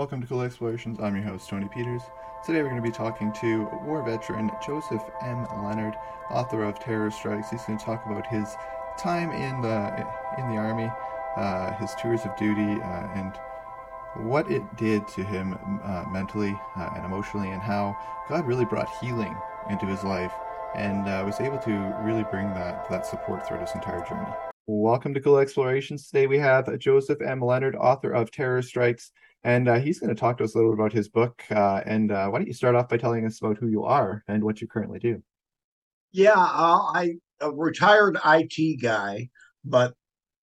Welcome to Cool Explorations. I'm your host, Tony Peters. Today we're going to be talking to war veteran Joseph M. Lenard, author of Terror Strikes. He's going to talk about his time in the in the army, uh, his tours of duty, uh, and what it did to him uh, mentally uh, and emotionally, and how God really brought healing into his life, and uh, was able to really bring that that support throughout his entire journey. Welcome to Cool Explorations. Today we have Joseph M. Lenard, author of Terror Strikes, and uh, he's going to talk to us a little bit about his book. Uh, and uh, why don't you start off by telling us about who you are and what you currently do? Yeah, I a retired IT guy, but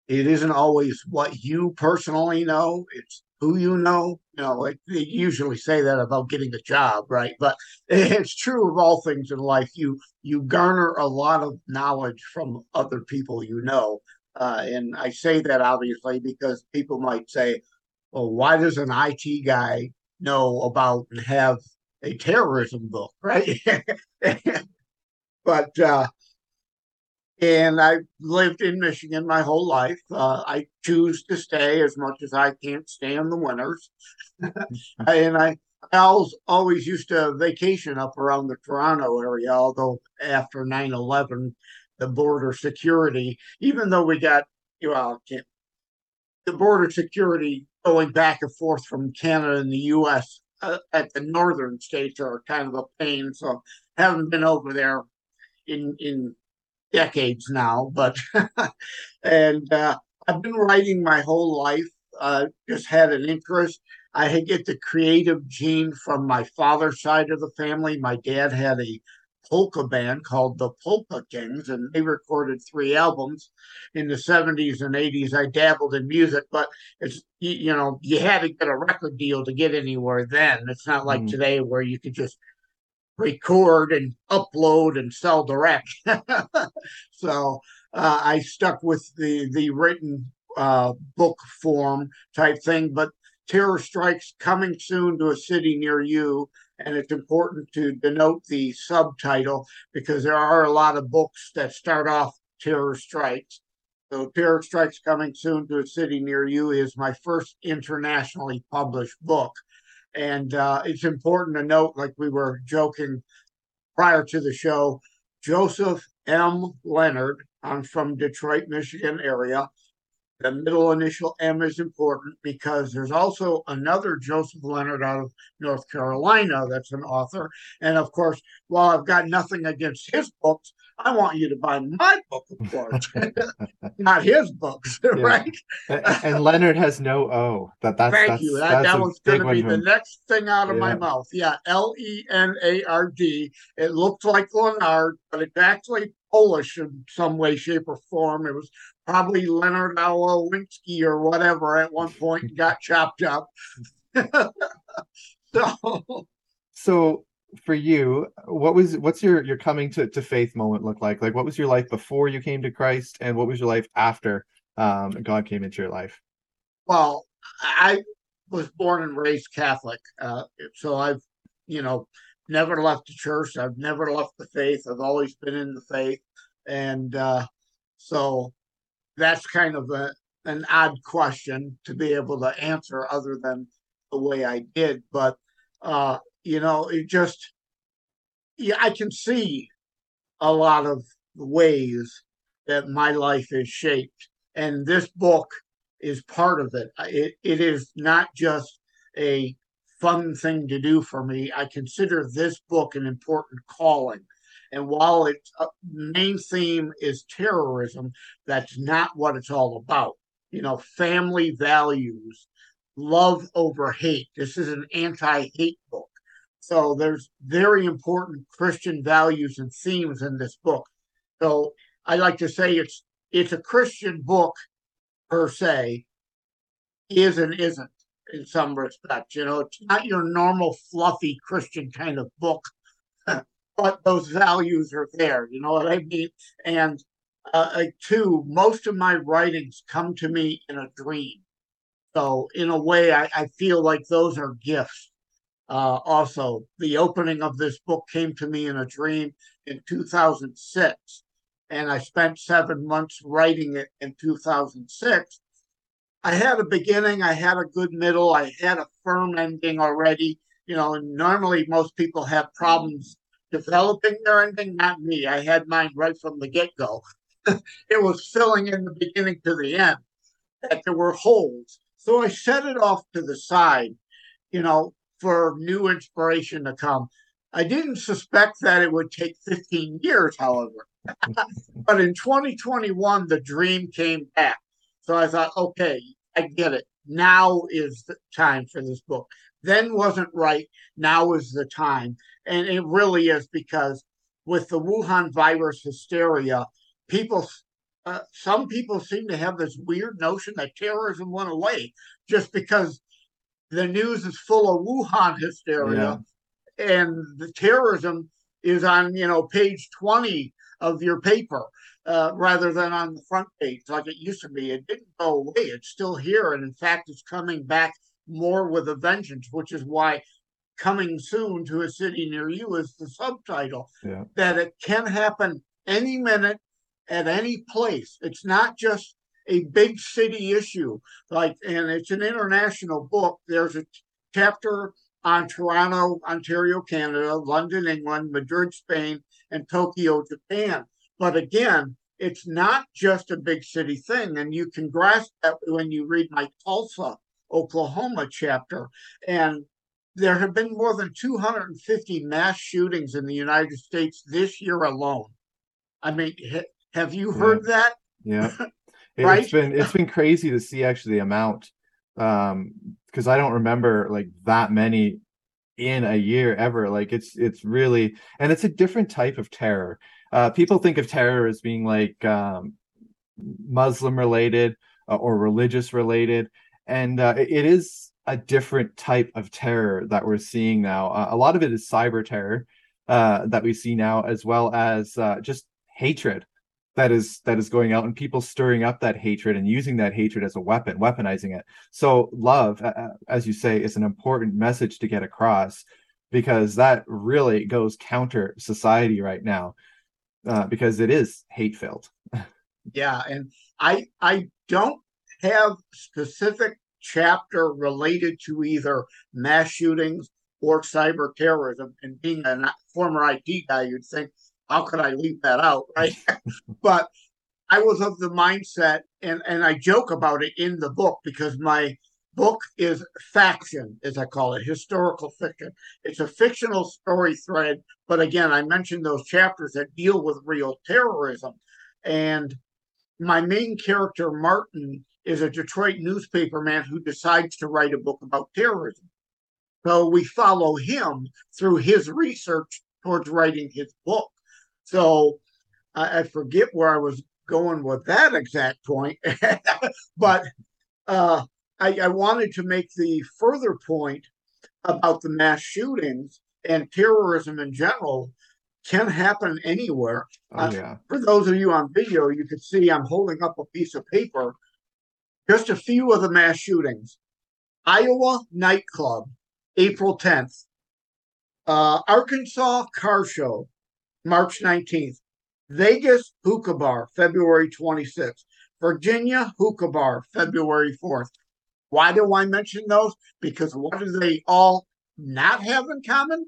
it isn't always what you personally know. It's who you know. You know, like they usually say that about getting a job, right? But it's true of all things in life. You you garner a lot of knowledge from other people you know. Uh, and I say that obviously because people might say, well, why does an IT guy know about and have a terrorism book, right? but uh, and I've lived in Michigan my whole life. Uh, I choose to stay as much as I can't stand the winters, and I. I always, always used to vacation up around the Toronto area, although after 9 11, the border security, even though we got, well, the border security going back and forth from Canada and the U.S. Uh, at the northern states are kind of a pain. So haven't been over there in in decades now, but and uh, I've been writing my whole life. Uh, just had an interest. I get the creative gene from my father's side of the family. My dad had a polka band called the Polka Kings, and they recorded three albums in the 70s and 80s. I dabbled in music, but it's you know you had to get a record deal to get anywhere then. It's not like mm. today where you could just record and upload and sell direct. so uh, I stuck with the the written uh, book form type thing, but Terror Strikes coming soon to a city near you and it's important to denote the subtitle because there are a lot of books that start off terror strikes. So, Terror Strikes Coming Soon to a City Near You is my first internationally published book. And uh, it's important to note, like we were joking prior to the show, Joseph M. Lenard, I'm from Detroit, Michigan area. The middle initial M is important because there's also another Joseph Leonard out of North Carolina that's an author. And of course, while I've got nothing against his books, I want you to buy my book, of course, not his books, right? and, and, Lenard has no O. That that's thank that's, you. That, that was going to be the next thing out of yeah. my mouth. Yeah, L E N A R D. It looks like Leonard, but it's actually Polish in some way, shape, or form. It was probably Leonard Alowinski or whatever at one point and got chopped up. so, so for you, what was what's your your coming to, to faith moment look like? Like, what was your life before you came to Christ, and what was your life after um, God came into your life? Well, I was born and raised Catholic, uh, so I've you know never left the church. I've never left the faith. I've always been in the faith, and uh, so that's kind of a, an odd question to be able to answer other than the way I did. But, uh, you know, it just, yeah, I can see a lot of ways that my life is shaped. And this book is part of it. It, it is not just a fun thing to do for me. I consider this book an important calling. And while its uh, main theme is terrorism, that's not what it's all about. You know, family values, love over hate. This is an anti hate book. So there's very important Christian values and themes in this book. So I like to say it's it's a Christian book per se, is and isn't in some respects. You know, it's not your normal fluffy Christian kind of book but those values are there. You know what I mean? And uh, two, most of my writings come to me in a dream. So in a way, I, I feel like those are gifts. Uh, also, the opening of this book came to me in a dream in 2006, and I spent seven months writing it in 2006. I had a beginning, I had a good middle, I had a firm ending already. You know, normally most people have problems developing their ending, not me. I had mine right from the get go. it was filling in the beginning to the end, that there were holes. So I set it off to the side, you know, for new inspiration to come. I didn't suspect that it would take 15 years, however. but in 2021, the dream came back. So I thought, okay, I get it. Now is the time for this book. Then wasn't right. Now is the time. And it really is because with the Wuhan virus hysteria, people, uh, some people seem to have this weird notion that terrorism went away just because the news is full of Wuhan hysteria yeah. and the terrorism is on, you know, page 20 of your paper uh, rather than on the front page like it used to be. It didn't go away. It's still here. And in fact, it's coming back more with a vengeance, which is why coming soon to a city near you is the subtitle. Yeah. That it can happen any minute at any place. It's not just a big city issue. Like, and it's an international book. There's a chapter on Toronto, Ontario, Canada, London, England, Madrid, Spain, and Tokyo, Japan. But again, it's not just a big city thing. And you can grasp that when you read my Tulsa, Oklahoma chapter. And there have been more than 250 mass shootings in the United States this year alone. I mean, have you heard yeah. that? Yeah. right? It's been it's been crazy to see actually the amount um because I don't remember like that many in a year ever like it's it's really and it's a different type of terror uh people think of terror as being like um muslim related uh, or religious related and uh, it is a different type of terror that we're seeing now. Uh, a lot of it is cyber terror uh that we see now as well as uh just hatred that is that is going out and people stirring up that hatred and using that hatred as a weapon weaponizing it. So love as you say is an important message to get across because that really goes counter society right now uh, because it is hate filled yeah and i i don't have specific chapter related to either mass shootings or cyber terrorism and being a former it guy you'd think how could I leave that out, right? but I was of the mindset, and and I joke about it in the book because my book is faction, as I call it, historical fiction. It's a fictional story thread, but again, I mentioned those chapters that deal with real terrorism, and my main character Martin is a Detroit newspaper man who decides to write a book about terrorism. So we follow him through his research towards writing his book. So I, I forget where I was going with that exact point, but uh, I, I wanted to make the further point about the mass shootings and terrorism in general can happen anywhere. Oh, uh, for those of you on video, you can see I'm holding up a piece of paper. Just a few of the mass shootings. Iowa nightclub, April 10th. Uh, Arkansas car show, March 19th. Vegas Hookah Bar, February 26th. Virginia Hookah Bar, February 4th. Why do I mention those? Because what do they all not have in common?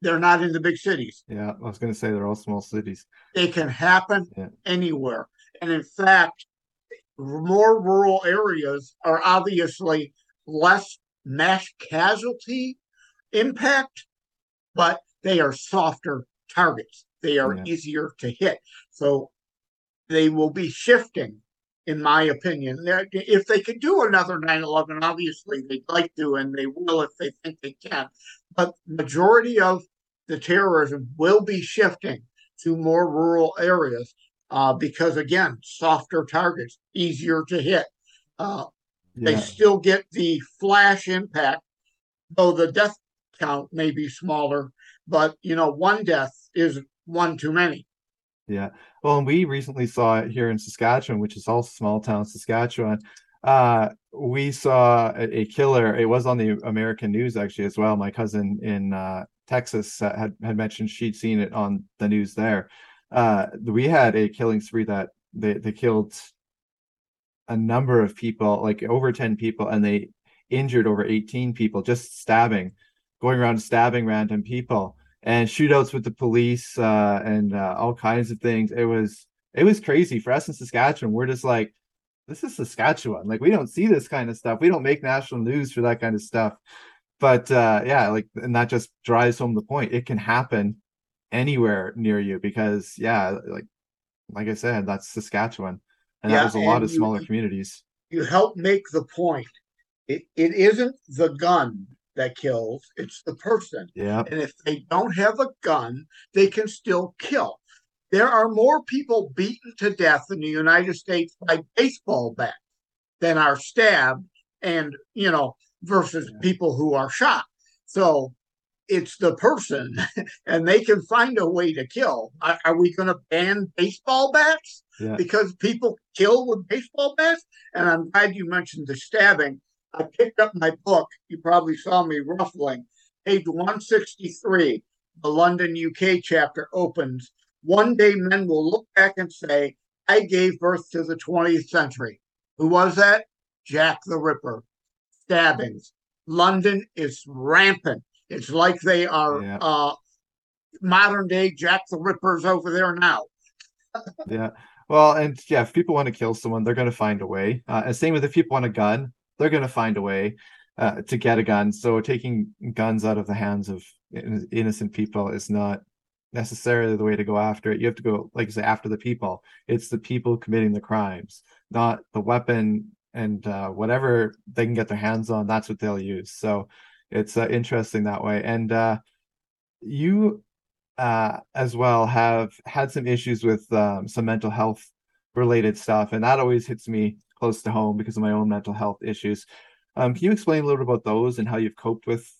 They're not in the big cities. Yeah, I was going to say they're all small cities. They can happen yeah. anywhere. And in fact, more rural areas are obviously less mass casualty impact, but they are softer targets. They are yeah. easier to hit. So they will be shifting, in my opinion. If they could do another 9 11, obviously they'd like to, and they will if they think they can. But majority of the terrorism will be shifting to more rural areas uh, because, again, softer targets, easier to hit. Uh, yeah. They still get the flash impact, though the death count may be smaller but you know, one death is one too many. Yeah. Well, and we recently saw it here in Saskatchewan, which is also small town Saskatchewan. Uh, we saw a, a, killer. It was on the American news actually as well. My cousin in uh, Texas uh, had had mentioned she'd seen it on the news there. Uh, we had a killing spree that they they killed a number of people, like over 10 people, and they injured over 18 people just stabbing, going around stabbing random people and shootouts with the police uh, and uh, all kinds of things. It was it was crazy for us in Saskatchewan. We're just like, this is Saskatchewan. Like we don't see this kind of stuff. We don't make national news for that kind of stuff. But uh, yeah, like and that just drives home the point. It can happen anywhere near you because yeah, like like I said, that's Saskatchewan. And yeah, that was a lot of smaller communities. You help make the point. It it isn't the gun that kills, it's the person. Yeah. And if they don't have a gun, they can still kill. There are more people beaten to death in the United States by baseball bats than are stabbed and, you know, versus yeah. people who are shot. So it's the person and they can find a way to kill. Are, are we going to ban baseball bats? Yeah. Because people kill with baseball bats? And I'm glad you mentioned the stabbing I picked up my book. You probably saw me ruffling. Page 163, the London, UK chapter opens. One day men will look back and say, I gave birth to the 20th century. Who was that? Jack the Ripper. Stabbings. London is rampant. It's like they are yeah. uh, modern day Jack the Rippers over there now. yeah. Well, and yeah, if people want to kill someone, they're going to find a way. Uh, and same with if people want a gun, they're going to find a way uh, to get a gun. So taking guns out of the hands of innocent people is not necessarily the way to go after it. You have to go, like I say, after the people. It's the people committing the crimes, not the weapon and uh, whatever they can get their hands on. That's what they'll use. So it's uh, interesting that way. And uh, you, uh, as well, have had some issues with um, some mental health related stuff, and that always hits me close to home because of my own mental health issues. Um, can you explain a little bit about those and how you've coped with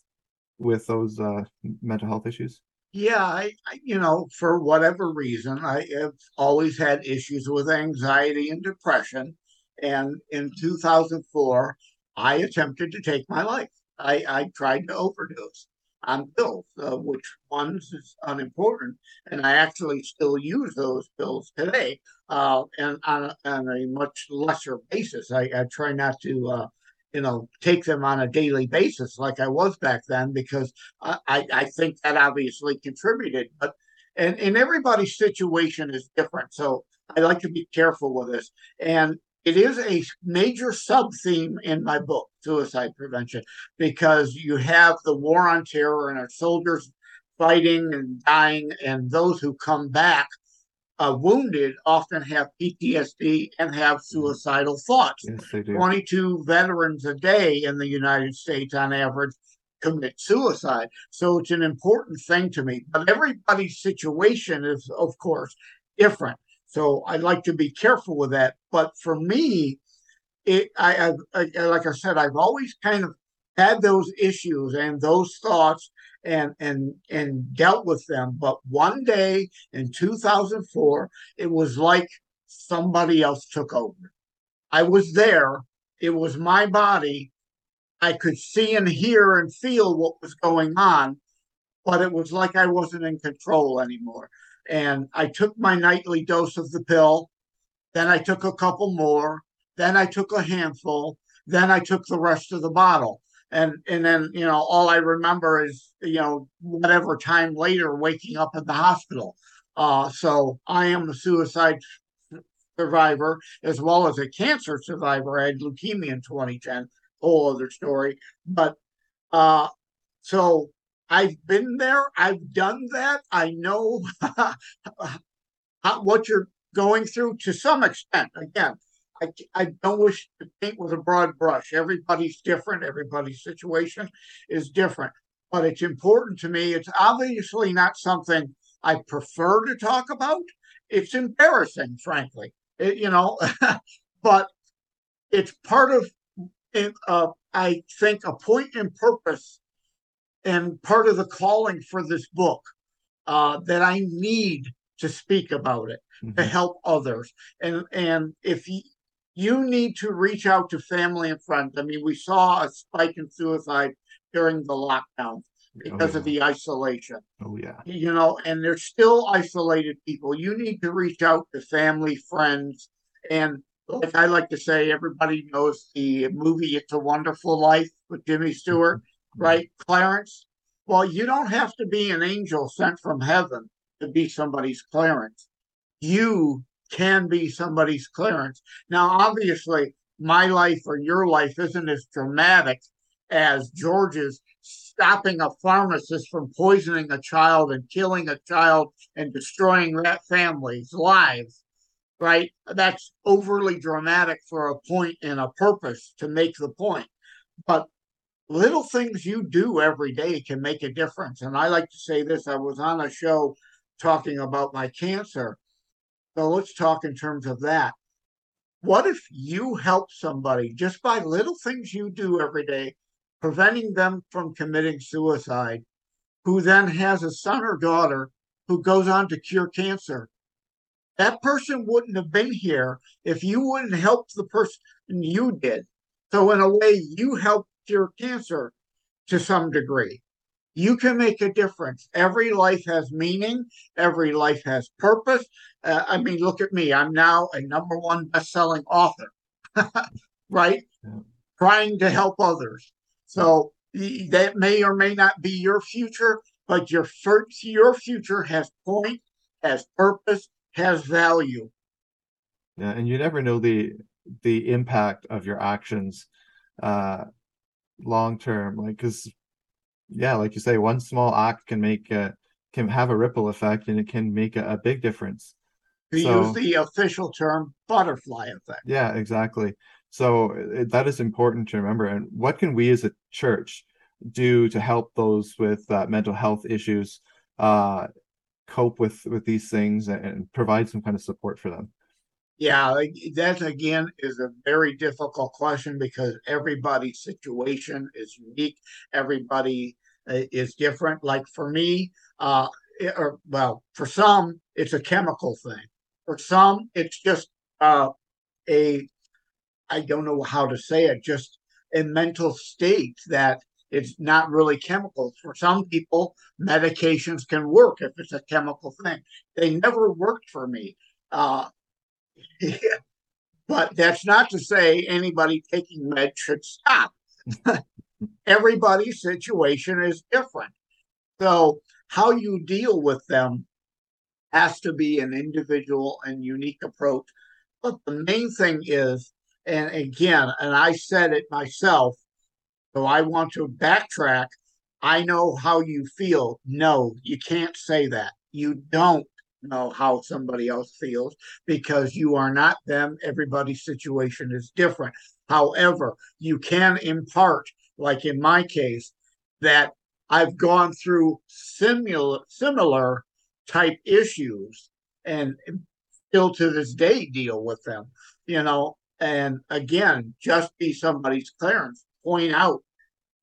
with those uh, mental health issues? Yeah, I, I, you know, for whatever reason, I have always had issues with anxiety and depression. And in 2004, I attempted to take my life. I, I tried to overdose on pills, uh, which ones is unimportant. And I actually still use those pills today uh, and on a, on a much lesser basis. I, I try not to, uh, you know, take them on a daily basis like I was back then because I, I think that obviously contributed. But and, and everybody's situation is different. So I like to be careful with this. And it is a major sub theme in my book, Suicide Prevention, because you have the war on terror and our soldiers fighting and dying, and those who come back uh, wounded often have PTSD and have suicidal thoughts. Yes, they do. 22 veterans a day in the United States on average commit suicide. So it's an important thing to me. But everybody's situation is, of course, different. So I'd like to be careful with that. But for me, it I, I, I like I said, I've always kind of had those issues and those thoughts and and and dealt with them. But one day in 2004, it was like somebody else took over. I was there. It was my body. I could see and hear and feel what was going on, but it was like I wasn't in control anymore. And I took my nightly dose of the pill. Then I took a couple more. Then I took a handful. Then I took the rest of the bottle. And and then you know all I remember is you know whatever time later waking up in the hospital. Uh, so I am a suicide survivor as well as a cancer survivor. I had leukemia in 2010. Whole other story. But uh, so I've been there. I've done that. I know what you're going through to some extent. Again, I, I don't wish to paint with a broad brush. Everybody's different. Everybody's situation is different. But it's important to me. It's obviously not something I prefer to talk about. It's embarrassing, frankly. It, you know, but it's part of, uh, I think, a point and purpose and part of the calling for this book uh, that I need to speak about it mm-hmm. to help others. And and if you you need to reach out to family and friends. I mean, we saw a spike in suicide during the lockdown because oh, yeah. of the isolation. Oh yeah. You know, and there's still isolated people. You need to reach out to family, friends, and like I like to say, everybody knows the movie It's a Wonderful Life with Jimmy Stewart, mm-hmm. Right? Clarence. Well, you don't have to be an angel sent from heaven to be somebody's Clarence. You can be somebody's Clarence. Now, obviously, my life or your life isn't as dramatic as George's stopping a pharmacist from poisoning a child and killing a child and destroying that family's lives right? That's overly dramatic for a point and a purpose to make the point. But little things you do every day can make a difference. And I like to say this I was on a show talking about my cancer. So let's talk in terms of that. What if you help somebody just by little things you do every day, preventing them from committing suicide, who then has a son or daughter who goes on to cure cancer? That person wouldn't have been here if you wouldn't help the person you did. So, in a way, you helped cure cancer to some degree. You can make a difference. Every life has meaning, every life has purpose. Uh, I mean, look at me. I'm now a number one best-selling author, right? Yeah. Trying to help others. So that may or may not be your future, but your first, your future has point, has purpose, has value. Yeah, and you never know the the impact of your actions uh long term like because yeah like you say one small act can make a, can have a ripple effect and it can make a, a big difference. To so, use the official term butterfly effect. Yeah exactly. So it, that is important to remember. And what can we as a church do to help those with uh, mental health issues uh, cope with with these things and provide some kind of support for them yeah that again is a very difficult question because everybody's situation is unique everybody uh, is different like for me uh it, or well for some it's a chemical thing for some it's just uh a i don't know how to say it just a mental state that it's not really chemicals. For some people, medications can work if it's a chemical thing. They never worked for me. Uh, but that's not to say anybody taking meds should stop. Everybody's situation is different. So, how you deal with them has to be an individual and unique approach. But the main thing is, and again, and I said it myself, so I want to backtrack. I know how you feel. No, you can't say that. You don't know how somebody else feels because you are not them. Everybody's situation is different. However, you can impart, like in my case, that I've gone through similar similar type issues and still to this day deal with them, you know. And again, just be somebody's Clarence point out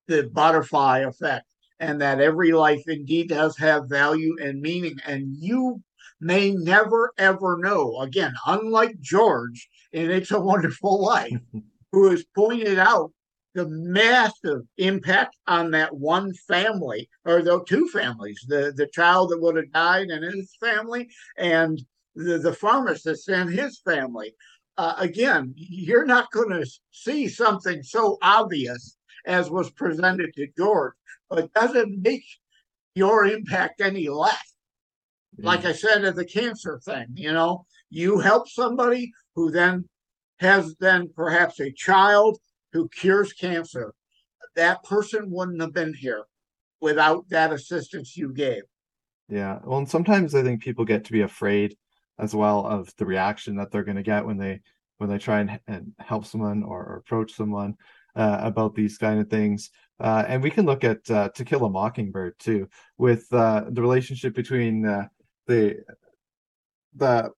the butterfly effect and that every life indeed does have value and meaning. And you may never ever know. Again, unlike George in It's a Wonderful Life, who has pointed out the massive impact on that one family or the two families the the child that would have died and his family and the, the pharmacist and his family uh, again, you're not going to see something so obvious as was presented to George, but doesn't make your impact any less. Like I said at the cancer thing, you know, you help somebody who then has then perhaps a child who cures cancer. That person wouldn't have been here without that assistance you gave. Yeah. Well, and sometimes I think people get to be afraid as well of the reaction that they're going to get when they when they try and, and help someone or, or approach someone uh, about these kind of things. Uh, and we can look at uh, To Kill a Mockingbird too, with uh, the relationship between uh, the the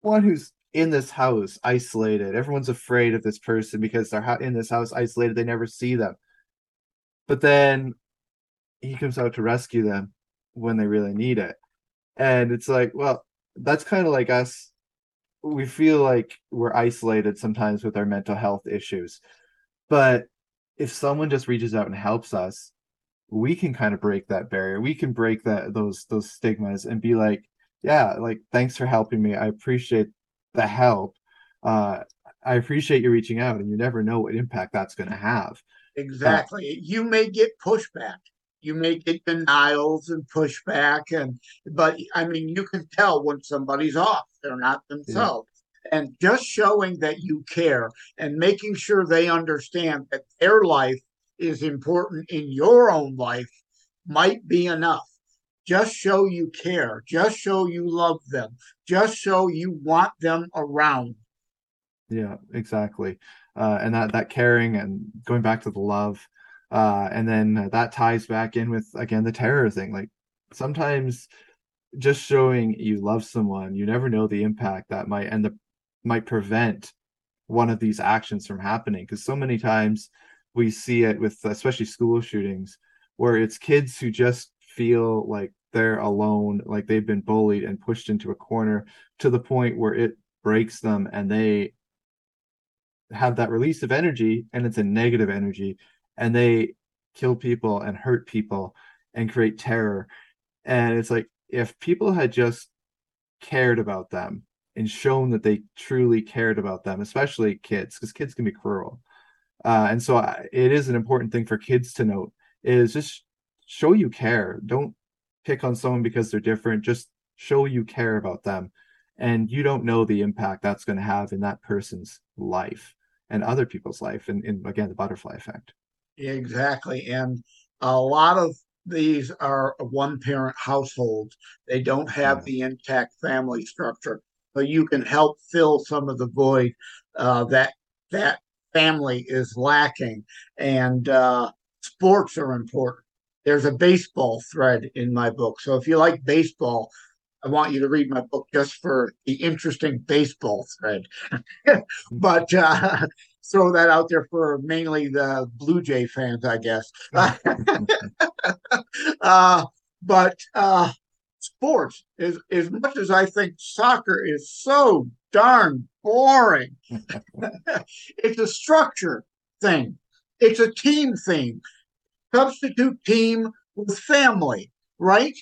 one who's in this house isolated. Everyone's afraid of this person because they're in this house isolated. They never see them. But then he comes out to rescue them when they really need it. And it's like, well, that's kind of like us we feel like we're isolated sometimes with our mental health issues. But if someone just reaches out and helps us, we can kind of break that barrier. We can break that those those stigmas and be like, yeah, like thanks for helping me. I appreciate the help. Uh I appreciate you reaching out, and you never know what impact that's going to have. Exactly. Uh, you may get pushback. You may get denials and pushback, and but I mean, you can tell when somebody's off; they're not themselves. Yeah. And just showing that you care and making sure they understand that their life is important in your own life might be enough. Just show you care. Just show you love them. Just show you want them around. Yeah, exactly. Uh, and that that caring and going back to the love, uh, and then that ties back in with again the terror thing. Like sometimes just showing you love someone, you never know the impact that might and the might prevent one of these actions from happening. Because so many times we see it with especially school shootings where it's kids who just feel like they're alone, like they've been bullied and pushed into a corner to the point where it breaks them and they have that release of energy and it's a negative energy and they kill people and hurt people and create terror. And it's like if people had just cared about them and shown that they truly cared about them, especially kids, because kids can be cruel. Uh, and so I, it is an important thing for kids to note is just show you care. Don't pick on someone because they're different. Just show you care about them. And you don't know the impact that's going to have in that person's life and other people's life. And, and again, the butterfly effect. Exactly. And a lot of these are one parent households. They don't have yeah. the intact family structure. So you can help fill some of the void uh, that that family is lacking. And uh, sports are important. There's a baseball thread in my book. So if you like baseball, I want you to read my book just for the interesting baseball thread. but uh, throw that out there for mainly the Blue Jay fans, I guess. uh, but uh, sports, as, as much as I think soccer is so darn boring, it's a structure thing, it's a team thing. Substitute team with family, right?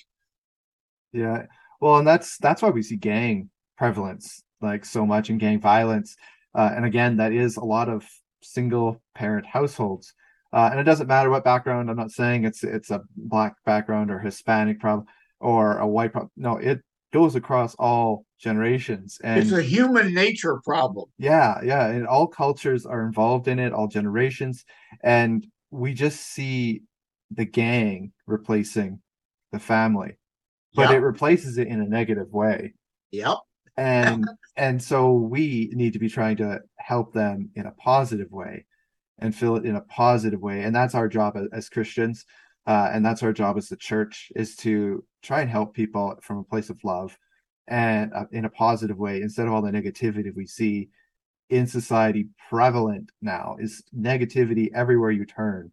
Yeah. Well, and that's that's why we see gang prevalence like so much in gang violence uh, and again, that is a lot of single parent households. Uh, and it doesn't matter what background. I'm not saying it's it's a black background or Hispanic problem or a white problem. No, it goes across all generations. And it's a human nature problem. Yeah, yeah. And all cultures are involved in it, all generations. And we just see the gang replacing the family, but yep. it replaces it in a negative way. Yep and and so we need to be trying to help them in a positive way and fill it in a positive way and that's our job as, as christians uh, and that's our job as the church is to try and help people from a place of love and uh, in a positive way instead of all the negativity we see in society prevalent now is negativity everywhere you turn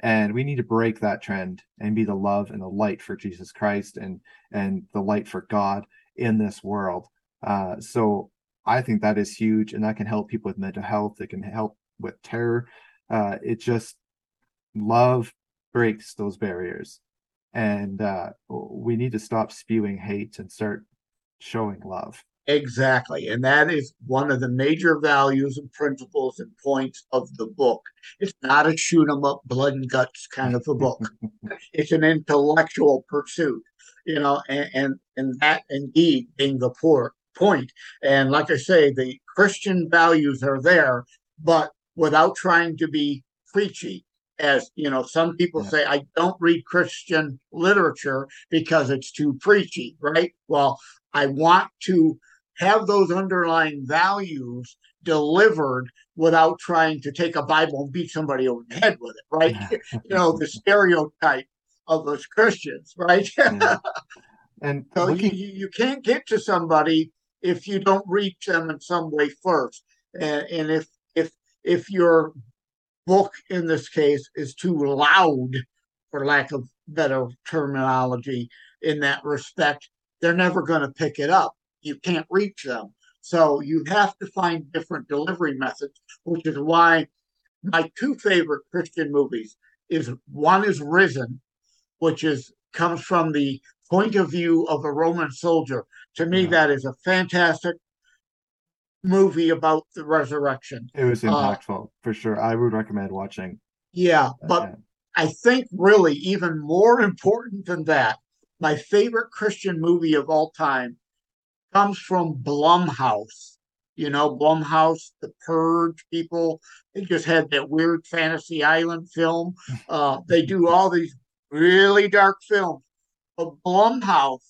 and we need to break that trend and be the love and the light for jesus christ and and the light for god in this world uh, so I think that is huge, and that can help people with mental health. It can help with terror. Uh, it just love breaks those barriers, and uh, we need to stop spewing hate and start showing love. Exactly. And that is one of the major values and principles and points of the book. It's not a shoot 'em up, blood and guts kind of a book. it's an intellectual pursuit, you know, and, and, and that indeed being the poor point. And like I say, the Christian values are there, but without trying to be preachy. As you know, some people yeah. say, I don't read Christian literature because it's too preachy, right? Well, I want to have those underlying values delivered without trying to take a Bible and beat somebody over the head with it, right? you know, the stereotype of us Christians, right? Yeah. And so you, you can't get to somebody if you don't reach them in some way first. And, and if if if your book in this case is too loud, for lack of better terminology, in that respect, they're never going to pick it up. You can't reach them. So you have to find different delivery methods, which is why my two favorite Christian movies is one is Risen, which is comes from the point of view of a Roman soldier. To me, yeah. that is a fantastic movie about the resurrection. It was uh, impactful uh, for sure. I would recommend watching. Yeah, but uh, I think really even more important than that, my favorite Christian movie of all time comes from Blumhouse. You know, Blumhouse, the Purge people, they just had that weird Fantasy Island film. Uh, they do all these really dark films. But Blumhouse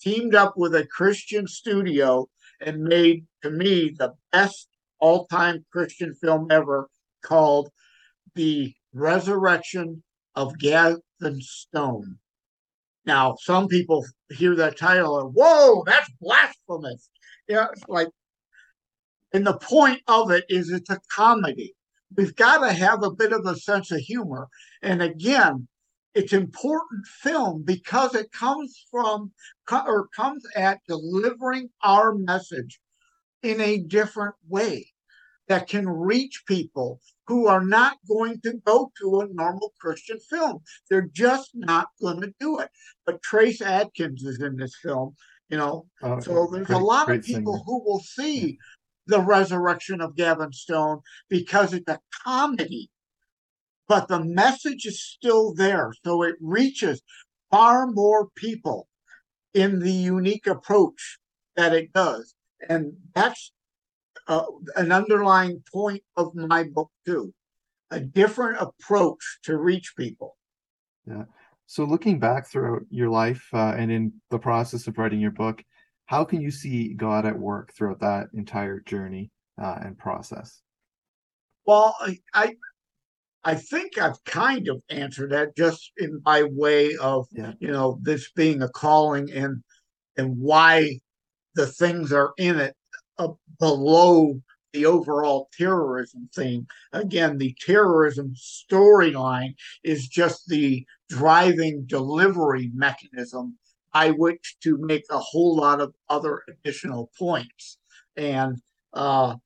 teamed up with a Christian studio and made, to me, the best all time Christian film ever called The Resurrection of Gavin Stone. Now, some people hear that title and, whoa, that's blasphemous. Yeah, it's like, and the point of it is it's a comedy. We've got to have a bit of a sense of humor. And again, it's important film because it comes from or comes at delivering our message in a different way that can reach people who are not going to go to a normal Christian film. They're just not going to do it. But Trace Adkins is in this film, you know. Oh, so there's great, a lot of people singer. who will see the resurrection of Gavin Stone because it's a comedy but the message is still there. So it reaches far more people in the unique approach that it does. And that's uh, an underlying point of my book, too a different approach to reach people. Yeah. So, looking back throughout your life uh, and in the process of writing your book, how can you see God at work throughout that entire journey uh, and process? Well, I, I I think I've kind of answered that just in by way of yeah. you know this being a calling and and why the things are in it uh, below the overall terrorism thing. Again, the terrorism storyline is just the driving delivery mechanism by which to make a whole lot of other additional points. And uh,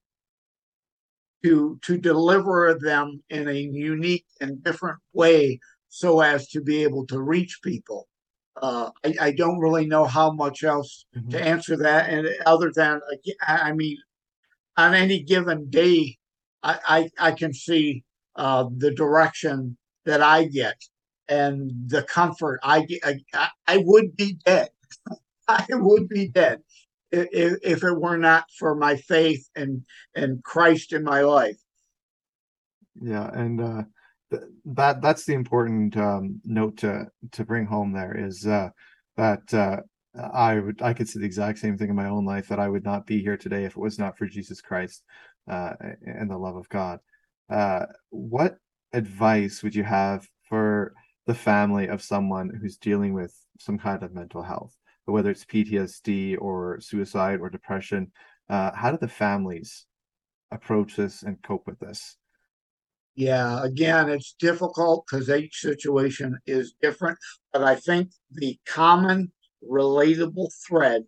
to to deliver them in a unique and different way so as to be able to reach people. Uh, I, I, don't really know how much else mm-hmm. to answer that, and other than I mean, on any given day, I I, I can see uh, the direction that I get and the comfort I get. I, I would be dead. I would be dead if, if it were not for my faith and and Christ in my life. Yeah, and uh, th- that that's the important um, note to to bring home. There is uh, that uh, I would I could say the exact same thing in my own life that I would not be here today if it was not for Jesus Christ uh, and the love of God. Uh, what advice would you have for the family of someone who's dealing with some kind of mental health? Whether it's PTSD or suicide or depression. Uh, how do the families approach this and cope with this? Yeah, again, it's difficult because each situation is different. But I think the common relatable thread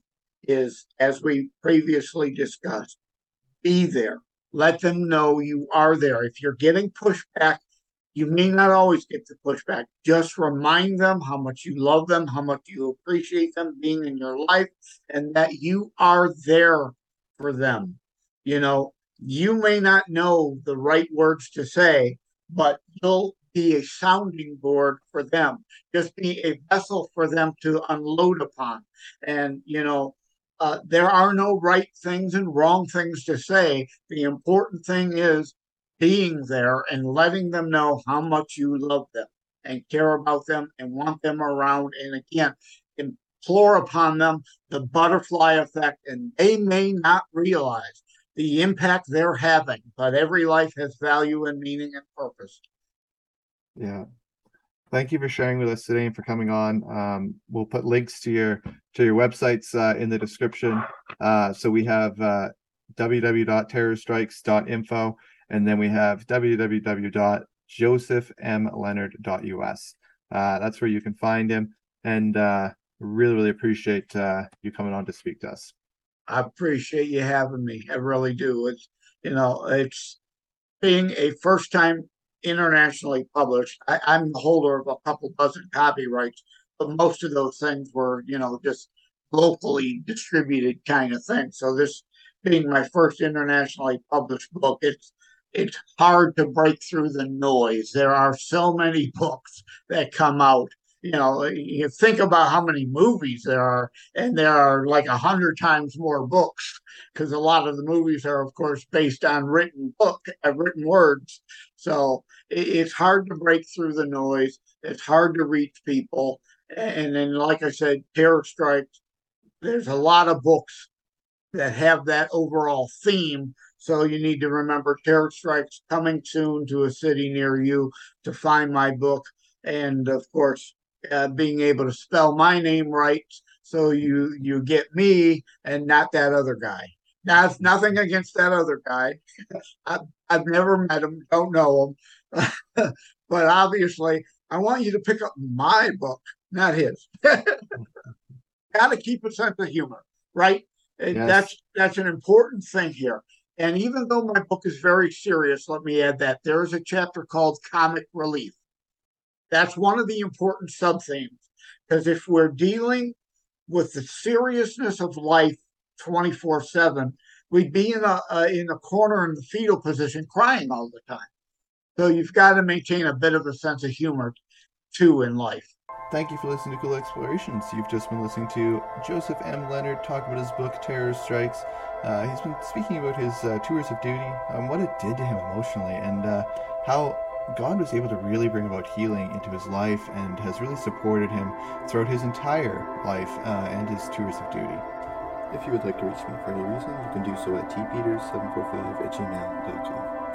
is, as we previously discussed, be there. Let them know you are there. If you're getting pushback, you may not always get the pushback. Just remind them how much you love them, how much you appreciate them being in your life, and that you are there for them. You know, you may not know the right words to say, but you'll be a sounding board for them. Just be a vessel for them to unload upon. And, you know, uh, there are no right things and wrong things to say. The important thing is being there and letting them know how much you love them and care about them and want them around. And again, implore upon them the butterfly effect. And they may not realize the impact they're having, but every life has value and meaning and purpose. Yeah. Thank you for sharing with us today and for coming on. Um, we'll put links to your to your websites uh, in the description. Uh, so we have uh, www.terrorstrikes.info and then we have www.josephmlenard.us. Uh, that's where you can find him. And uh, really, really appreciate uh, you coming on to speak to us. I appreciate you having me. I really do. It's, you know, it's being a first time internationally published. I, I'm the holder of a couple dozen copyrights, but most of those things were, you know, just locally distributed kind of thing. So this being my first internationally published book, it's it's hard to break through the noise. There are so many books that come out. You know, you think about how many movies there are, and there are like a hundred times more books because a lot of the movies are, of course, based on written book, uh, written words. So it, it's hard to break through the noise. It's hard to reach people. And then, like I said, Terror Strikes. There's a lot of books that have that overall theme. So you need to remember Terror Strikes coming soon to a city near you to find my book. And of course, uh, being able to spell my name right so you you get me and not that other guy. Now, it's nothing against that other guy. I've, I've never met him, don't know him. but obviously, I want you to pick up my book, not his. Got to keep a sense of humor, right? Yes. That's that's an important thing here. And even though my book is very serious, let me add that there is a chapter called Comic Relief. That's one of the important sub themes. Because if we're dealing with the seriousness of life 24 7, we'd be in a, in a corner in the fetal position crying all the time. So you've got to maintain a bit of a sense of humor too in life. Thank you for listening to Cool Explorations. You've just been listening to Joseph M. Lenard talk about his book Terror Strikes. Uh, he's been speaking about his uh, tours of duty, and what it did to him emotionally, and uh, how God was able to really bring about healing into his life and has really supported him throughout his entire life uh, and his tours of duty. If you would like to reach me for any reason, you can do so at tpeters745 at gmail.com.